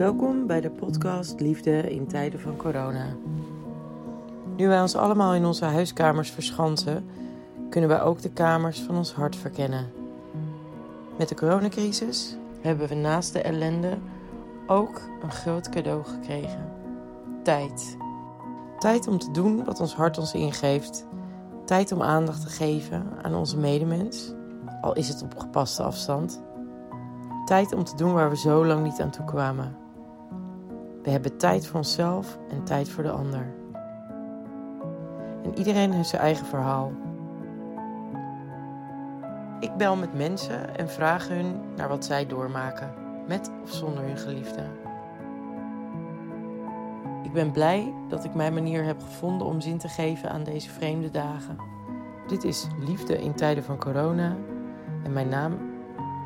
Welkom bij de podcast Liefde in tijden van corona. Nu wij ons allemaal in onze huiskamers verschansen, kunnen wij ook de kamers van ons hart verkennen. Met de coronacrisis hebben we naast de ellende ook een groot cadeau gekregen: tijd. Tijd om te doen wat ons hart ons ingeeft. Tijd om aandacht te geven aan onze medemens, al is het op gepaste afstand. Tijd om te doen waar we zo lang niet aan toe kwamen. We hebben tijd voor onszelf en tijd voor de ander. En iedereen heeft zijn eigen verhaal. Ik bel met mensen en vraag hun naar wat zij doormaken, met of zonder hun geliefde. Ik ben blij dat ik mijn manier heb gevonden om zin te geven aan deze vreemde dagen. Dit is Liefde in tijden van corona en mijn naam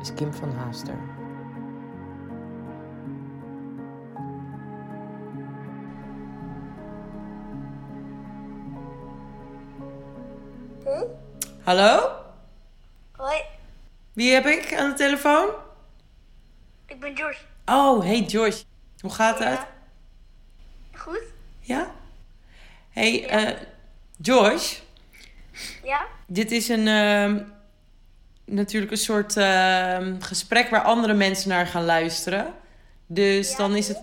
is Kim van Haaster. Hallo? Hoi, Wie heb ik aan de telefoon? ik ben George. Oh, hey Joyce. Hoe gaat het? Ja. Goed? Ja? Hey, eh Joyce. Ja? Dit is een, ehm, natuurlijk een soort ehm, gesprek waar andere mensen naar gaan luisteren. Dus Ja. dan is het...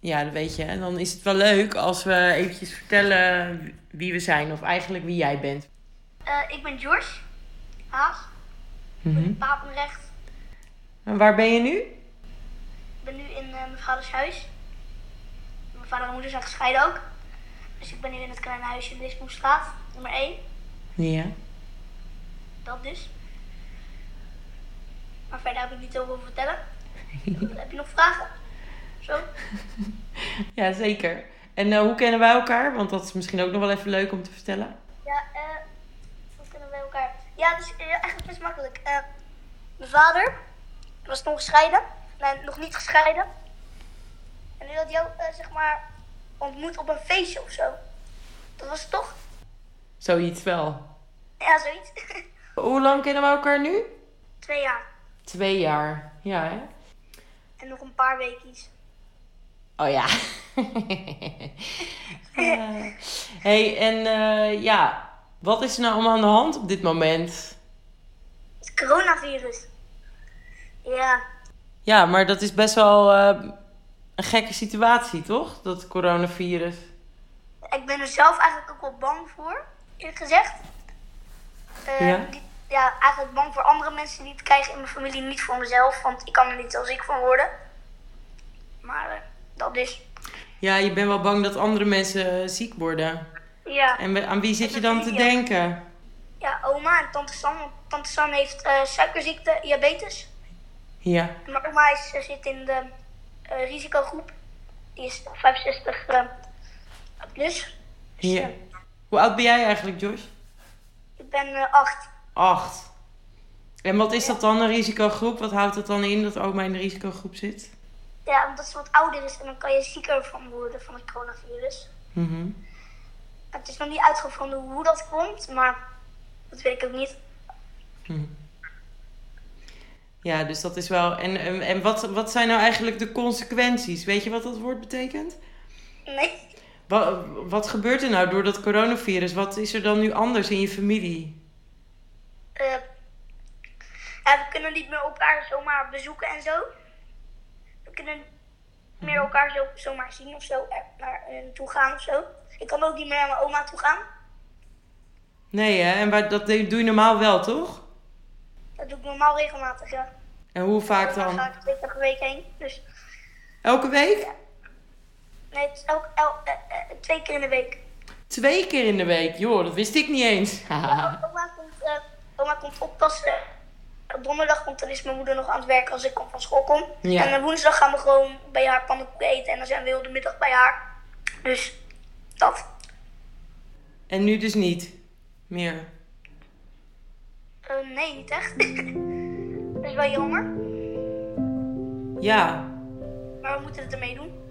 Ja, dat weet je. En dan is het wel leuk als we eventjes vertellen wie we zijn. Of eigenlijk wie jij bent. Eh, ik ben George. Haas. Ik ben in Papendrecht. En waar ben je nu? Ik ben nu in eh, mijn vaders huis. Mijn vader en moeder zijn gescheiden ook. Dus ik ben nu in het kleine huisje in Lisboestraat, nummer 1. Ja. Dat dus. Maar verder heb ik niet zoveel te vertellen. heb je nog vragen? Zo? Ja, zeker. En eh, hoe kennen wij elkaar? Want dat is misschien ook nog wel even leuk om te vertellen. Ja, eh. Hoe kennen wij elkaar? Ja, dus eh, eigenlijk best makkelijk. Eh, mijn vader was toen gescheiden. Nee, nog niet gescheiden. En nu had jou, eh, zeg maar, ontmoet op een feestje of zo. Dat was het toch? Zoiets wel. Ja, zoiets. Hoe lang kennen we elkaar nu? Twee jaar. Twee jaar. Ja, hè? En nog een paar weekjes. Oh ja. Eh, hey, en ja, wat is er nou allemaal aan de hand op dit moment? Het coronavirus. Ja, Ja, maar dat is best wel eh, een gekke situatie, toch? Dat coronavirus. ik ben er zelf eigenlijk ook wel bang voor, eerlijk gezegd. Eh, Ja? ja, eigenlijk bang voor andere mensen die het krijgen in mijn familie, niet voor mezelf, want ik kan er niet zo ziek van worden. Maar eh, dat is. Ja, je bent wel bang dat andere mensen eh, ziek worden. Ja, En aan wie zit je dan te Ja. denken? ja oma en tante San. want Tante San heeft eh, suikerziekte, diabetes. Ja. Mijn oma is, eh, zit in de eh, risicogroep. Die is 65 eh, plus. Dus, ja. Hoe oud ben jij eigenlijk, Josh? ik ben eh, acht. Acht. En wat is dat dan, een risicogroep? Wat houdt het dan in dat oma in de risicogroep zit? Ja, omdat ze wat ouder is en dan kan je zieker van worden van het coronavirus. Mhm. Het is nog niet uitgevonden hoe dat komt, maar dat weet ik ook niet. Ja, dus dat is wel. En, en, en wat, wat zijn nou eigenlijk de consequenties? Weet je wat dat woord betekent? Nee. Wat, wat gebeurt er nou door dat coronavirus? Wat is er dan nu anders in je familie? Eh, ja, we kunnen niet meer elkaar zomaar bezoeken en zo. We kunnen meer elkaar zo, zomaar zien of zo, er naar eh, toe gaan of zo. Ik kan ook niet meer naar mijn oma toe gaan. Nee, hè? En waar, dat doe je normaal wel, toch? Dat doe ik normaal regelmatig, ja. En hoe vaak ga dan? ik twee keer per week heen. Dus Elke week? nee, het is elk, el- eh, eh, twee keer in de week. Twee keer in de week? Joh, dat wist ik niet eens. Oma komt, eh, oma komt oppassen. Op donderdag komt dan is mijn moeder nog aan het werk als ik kom van school kom. Ja. En dan woensdag gaan we gewoon bij haar pannenkoeken eten. En dan zijn we heel de middag bij haar. Dus dat. en nu dus niet meer. Eh, nee, niet echt. dat is wel jammer. Ja. Maar we moeten het ermee doen.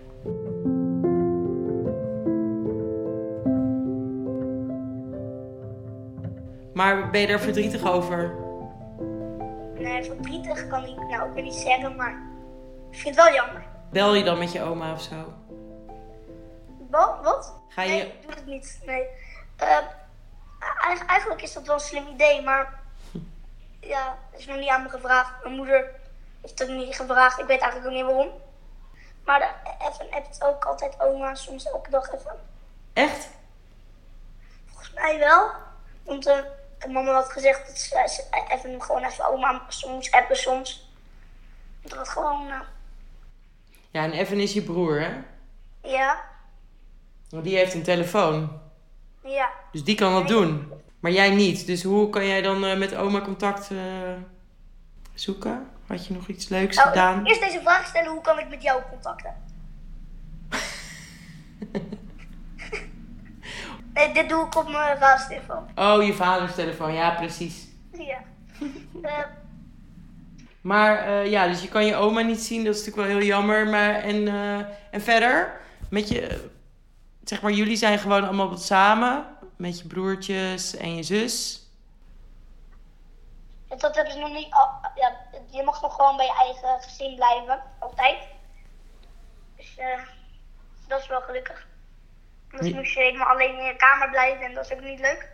Maar ben je daar verdrietig over? Nee, verdrietig kan ik nou ook weer niet zeggen, maar ik vind het wel jammer. Bel je dan met je oma of zo? Wat? Wat? Ga je... Nee, ik doe het niet. Nee. Eigen- eigenlijk is dat wel een slim idee, maar ja, is nog niet aan me gevraagd. Mijn moeder heeft het niet gevraagd. Ik weet eigenlijk ook niet waarom. Maar de, even appt ook altijd oma, soms elke dag even. Echt? Volgens mij wel. Want eh, mama had gezegd dat ze, ze even, gewoon even oma soms appen soms. Dat het gewoon, eh, Ja, en Evan is je broer, hè? ja, Want die heeft een telefoon. ja. Dus die kan dat doen. Maar jij niet. Dus hoe kan jij dan eh, met oma contact eh, zoeken? Had je nog iets leuks Nou, gedaan? eerst deze vraag stellen, hoe kan ik met jou contacten? nee, dit doe ik op mijn vaders telefoon. Oh, je vaders telefoon. Ja, precies. Ja. Eh, Maar eh, ja, dus je kan je oma niet zien. Dat is natuurlijk wel heel jammer. Maar en, eh, en verder? Met je... Zeg maar, jullie zijn gewoon allemaal wat samen. Met je broertjes en je zus. dat hebben ze nog niet. al- ja, je mag nog gewoon bij je eigen gezin blijven, altijd. Dus eh, dat is wel gelukkig. Ja. moest je helemaal alleen in je kamer blijven en dat is ook niet leuk.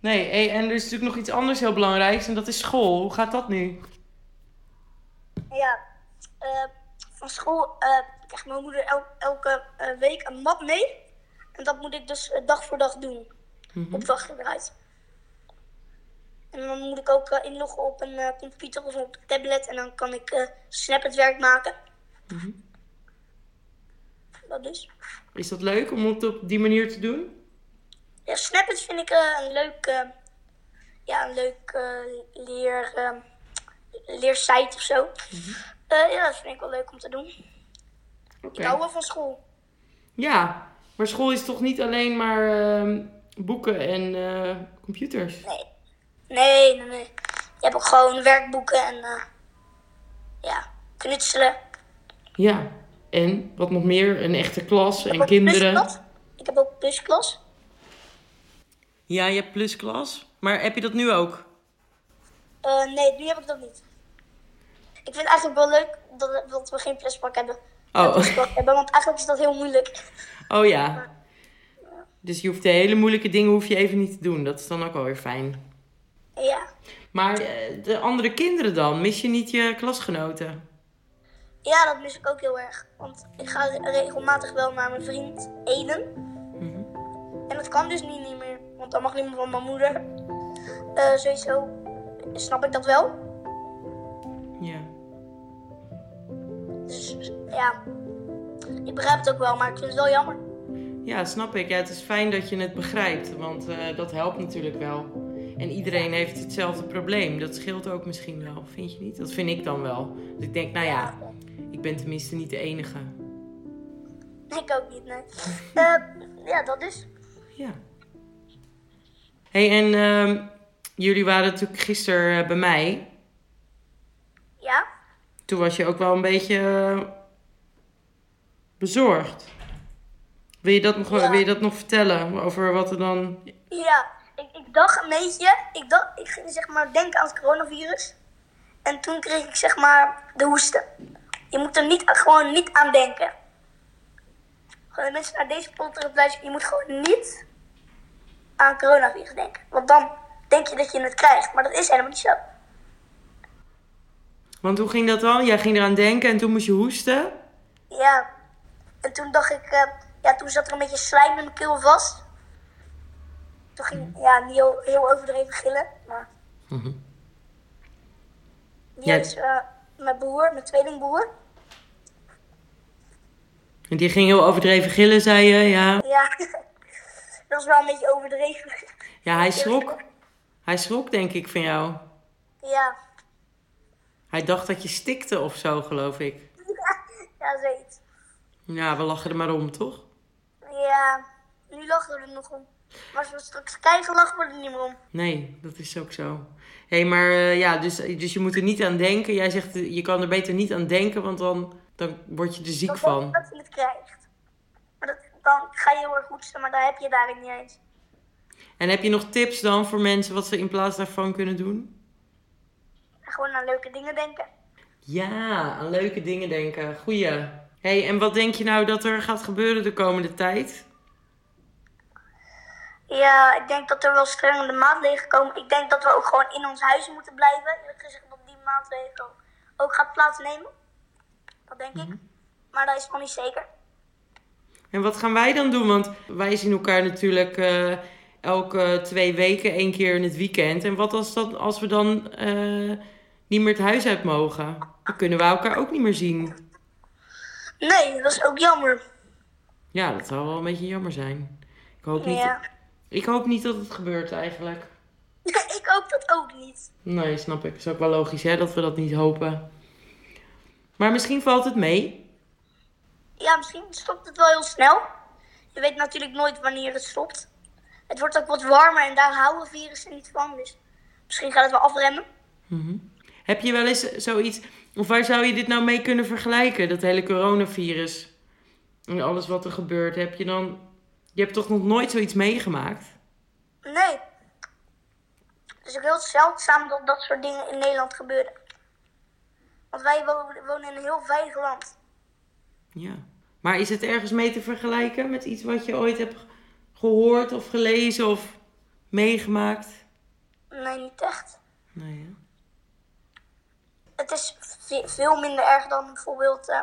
Nee, hey, en er is natuurlijk nog iets anders heel belangrijks. En dat is school. Hoe gaat dat nu? Ja, eh, van school eh, krijgt mijn moeder el- elke eh, week een map mee. En dat moet ik dus dag voor dag doen. Mhm. Opdrachten eruit. En dan moet ik ook inloggen op een computer of op een tablet. En dan kan ik snap het werk maken. Mhm. Dat dus. Is dat leuk om het op die manier te doen? Ja, vind ik eh, een leuk, eh, ja, een leuk eh, leer, leersite of zo. Eh, ja, dat vind ik wel leuk om te doen. Ik hou wel van school. Ja, maar school is toch niet alleen maar ehm, boeken en computers? Nee. Nee, nee, nee. Je hebt ook gewoon werkboeken en ja, knutselen. Ja. En wat nog meer? Een echte klas en kinderen. plusklas. Ik heb ook plusklas. Ja, je hebt plusklas. Maar heb je dat nu ook? Eh, nee, nu heb ik dat niet. Ik vind het eigenlijk wel leuk dat, dat we geen pluspak hebben. Oh. Pluspak hebben, want eigenlijk is dat heel moeilijk. Oh ja. Dus je hoeft de hele moeilijke dingen hoef je even niet te doen. Dat is dan ook wel weer fijn. Ja. Maar eh, de andere kinderen dan? Mis je niet je klasgenoten? Ja, dat mis ik ook heel erg. Want ik ga regelmatig wel naar mijn vriend Eden. Mhm. En dat kan dus niet, niet meer. Want dan mag niemand van mijn moeder. Eh, sowieso snap ik dat wel. Ja. Dus ja, ik begrijp het ook wel, maar ik vind het wel jammer. Ja, snap ik. Ja, het is fijn dat je het begrijpt, want eh, dat helpt natuurlijk wel. En iedereen heeft hetzelfde probleem. Dat scheelt ook misschien wel, vind je niet? Dat vind ik dan wel. Dus ik denk, nou ja, ik ben tenminste niet de enige. Ik ook niet, nee. Eh, ja, dat is. Ja. hey, en ehm, jullie waren natuurlijk gisteren eh, bij mij. Ja? Toen was je ook wel een beetje eh, bezorgd. Wil je, dat nog, Ja. wil je dat nog vertellen over wat er dan... Ja, ik, ik dacht een beetje. Ik, dacht, ik ging zeg maar denken aan het coronavirus. En toen kreeg ik zeg maar de hoesten. Je moet er niet, gewoon niet aan denken. Gewoon de mensen naar deze podcast luisteren. Je moet gewoon niet aan coronavirus denken. Want dan denk je dat je het krijgt. Maar dat is helemaal niet zo. Want hoe ging dat dan? Jij ging eraan denken en toen moest je hoesten. Ja. En toen dacht ik, eh, ja, toen zat er een beetje slijm in mijn keel vast. Toen ging ja, niet heel, heel overdreven gillen, maar. Mhm. Ja. eh, mijn broer, mijn tweelingbroer. En die ging heel overdreven gillen, zei je, ja. Ja, dat was wel een beetje overdreven. Ja, hij schrok. Hij schrok, denk ik, van jou. Ja, Hij dacht dat je stikte of zo, geloof ik. ja, zoiets. Ja, we lachen er maar om, toch? Ja, nu lachen we er nog om. Maar als we straks krijgen, lachen we er niet meer om. Nee, dat is ook zo. Hé, hey, maar eh, ja, dus, dus je moet er niet aan denken. Jij zegt, eh, je kan er beter niet aan denken, want dan, dan word je er ziek denk van. dat je het krijgt. Maar dat, dan ga je heel erg hoesten, maar daar heb je daar niet eens. En heb je nog tips dan voor mensen wat ze in plaats daarvan kunnen doen? Gewoon aan leuke dingen denken. Ja, aan leuke dingen denken. Goeie. hey, en wat denk je nou dat er gaat gebeuren de komende tijd? Ja, ik denk dat er wel strengere maatregelen komen. Ik denk dat we ook gewoon in ons huis moeten blijven. Eerlijk gezegd dat die maatregel ook gaat plaatsnemen. Dat denk ik. Maar dat is nog niet zeker. En wat gaan wij dan doen? Want wij zien elkaar natuurlijk eh, elke twee weken, één keer in het weekend. En wat als, dat, als we dan eh, niet meer het huis uit mogen? Dan kunnen we elkaar ook niet meer zien. Nee, dat is ook jammer. Ja, dat zou wel een beetje jammer zijn. Ik hoop niet, Ja. Ik hoop niet dat het gebeurt eigenlijk. ik hoop dat ook niet. Nee, snap ik. is ook wel logisch hè, dat we dat niet hopen. Maar misschien valt het mee. Ja, misschien stopt het wel heel snel. Je weet natuurlijk nooit wanneer het stopt. Het wordt ook wat warmer en daar houden virussen niet van. Dus misschien gaat het wel afremmen. Heb je wel eens zoiets, of waar zou je dit nou mee kunnen vergelijken? Dat hele coronavirus en alles wat er gebeurt. Heb je dan, je hebt toch nog nooit zoiets meegemaakt? Nee. Het is ook heel zeldzaam dat dat soort dingen in Nederland gebeuren. Want wij wonen, in een heel veilig land. Ja. Maar is het ergens mee te vergelijken met iets wat je ooit hebt gehoord of gelezen of meegemaakt? Nee, niet echt. Nee, hè? Het is ve- veel minder erg dan bijvoorbeeld. eh,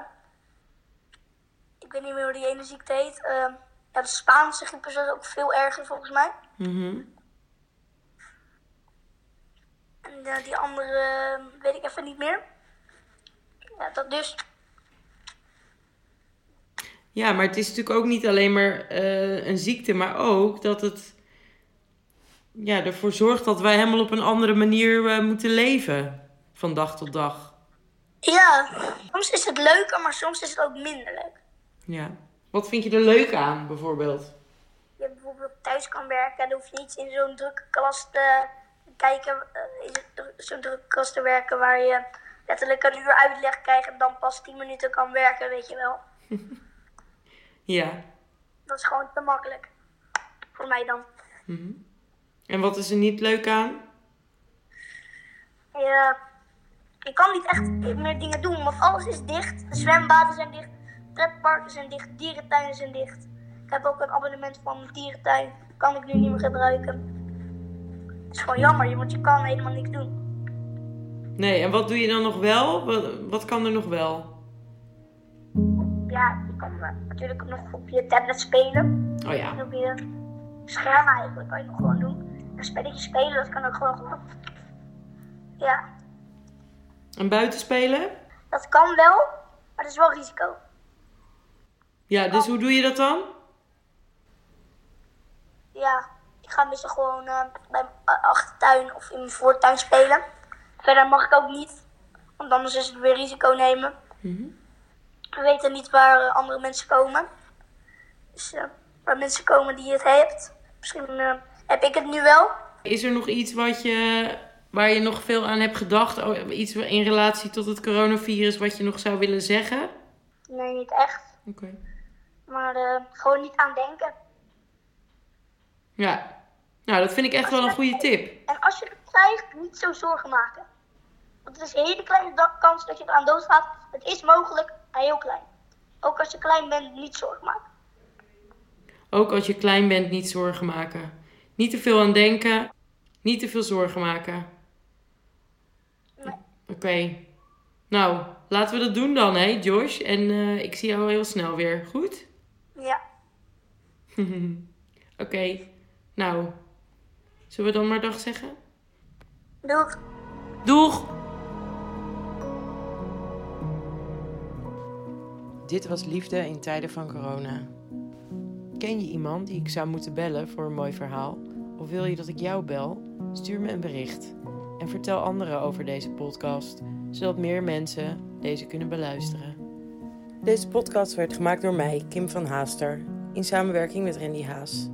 ik weet niet meer hoe die ene ziekte heet. eh, ja, de Spaanse griep is ook veel erger volgens mij. Mhm. En die andere eh, weet ik even niet meer. Ja, dat dus. Ja, maar het is natuurlijk ook niet alleen maar eh, een ziekte, maar ook dat het ja, ervoor zorgt dat wij helemaal op een andere manier eh, moeten leven. Van dag tot dag. Ja, soms is het leuker, maar soms is het ook minder leuk. Ja. Wat vind je er leuk aan, bijvoorbeeld? Je bijvoorbeeld thuis kan werken, dan hoef je niet in zo'n drukke klas te kijken, eh, in zo- zo'n drukke klas te werken waar je letterlijk een uur uitleg krijgt en dan pas 10 minuten kan werken, weet je wel. Ja. Dat is gewoon te makkelijk. Voor mij dan. En wat is er niet leuk aan? Ja, je kan niet echt meer dingen doen, want alles is dicht. De zwembaden zijn dicht, pretparken zijn dicht, dierentuinen zijn dicht. Ik heb ook een abonnement van een dierentuin, kan ik nu niet meer gebruiken. Het is gewoon jammer, want je kan helemaal niks doen. Nee, en wat doe je dan nog wel? Wat, wat kan er nog wel? Ja, je kan eh, natuurlijk nog op je tablet spelen. Oh ja. En op je scherm eigenlijk kan je nog gewoon doen. Een spelletje spelen, dat kan ook gewoon goed. Ja, En buiten spelen? dat kan wel, maar dat is wel risico. Ja, dus hoe doe je dat dan? Ja, ik ga meestal gewoon eh, bij mijn achtertuin of in mijn voortuin spelen. Verder mag ik ook niet, want anders is het weer risico nemen. We weten niet waar eh, andere mensen komen. Dus eh, waar mensen komen die het heeft. Misschien heb ik het nu wel. Is er nog iets wat je, waar je nog veel aan hebt gedacht? Oh, iets in relatie tot het coronavirus wat je nog zou willen zeggen? Nee, niet echt. Oké. Maar eh, gewoon niet aan denken. Ja. Nou, dat vind ik echt wel een goede tip. En als je het krijgt, niet zo zorgen maken. Want het is een hele kleine kans dat je eraan doodgaat. Het is mogelijk, maar heel klein. Ook als je klein bent, niet zorgen maken. Ook als je klein bent, niet zorgen maken. Niet te veel aan denken. Niet te veel zorgen maken. Nee. Oké. Nou, laten we dat doen dan, hè, Josh? En eh, ik zie jou heel snel weer. Goed? Oké. Nou, zullen we dan maar dag zeggen? Doeg. Doeg! Dit was Liefde in tijden van corona. Ken je iemand die ik zou moeten bellen voor een mooi verhaal? Of wil je dat ik jou bel? Stuur me een bericht. En vertel anderen over deze podcast, zodat meer mensen deze kunnen beluisteren. Deze podcast werd gemaakt door mij, Kim van Haaster, in samenwerking met Randy Haas.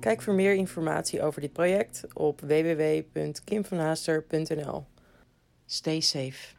Kijk voor meer informatie over dit project op www.kimvanhaaster.nl. Stay safe.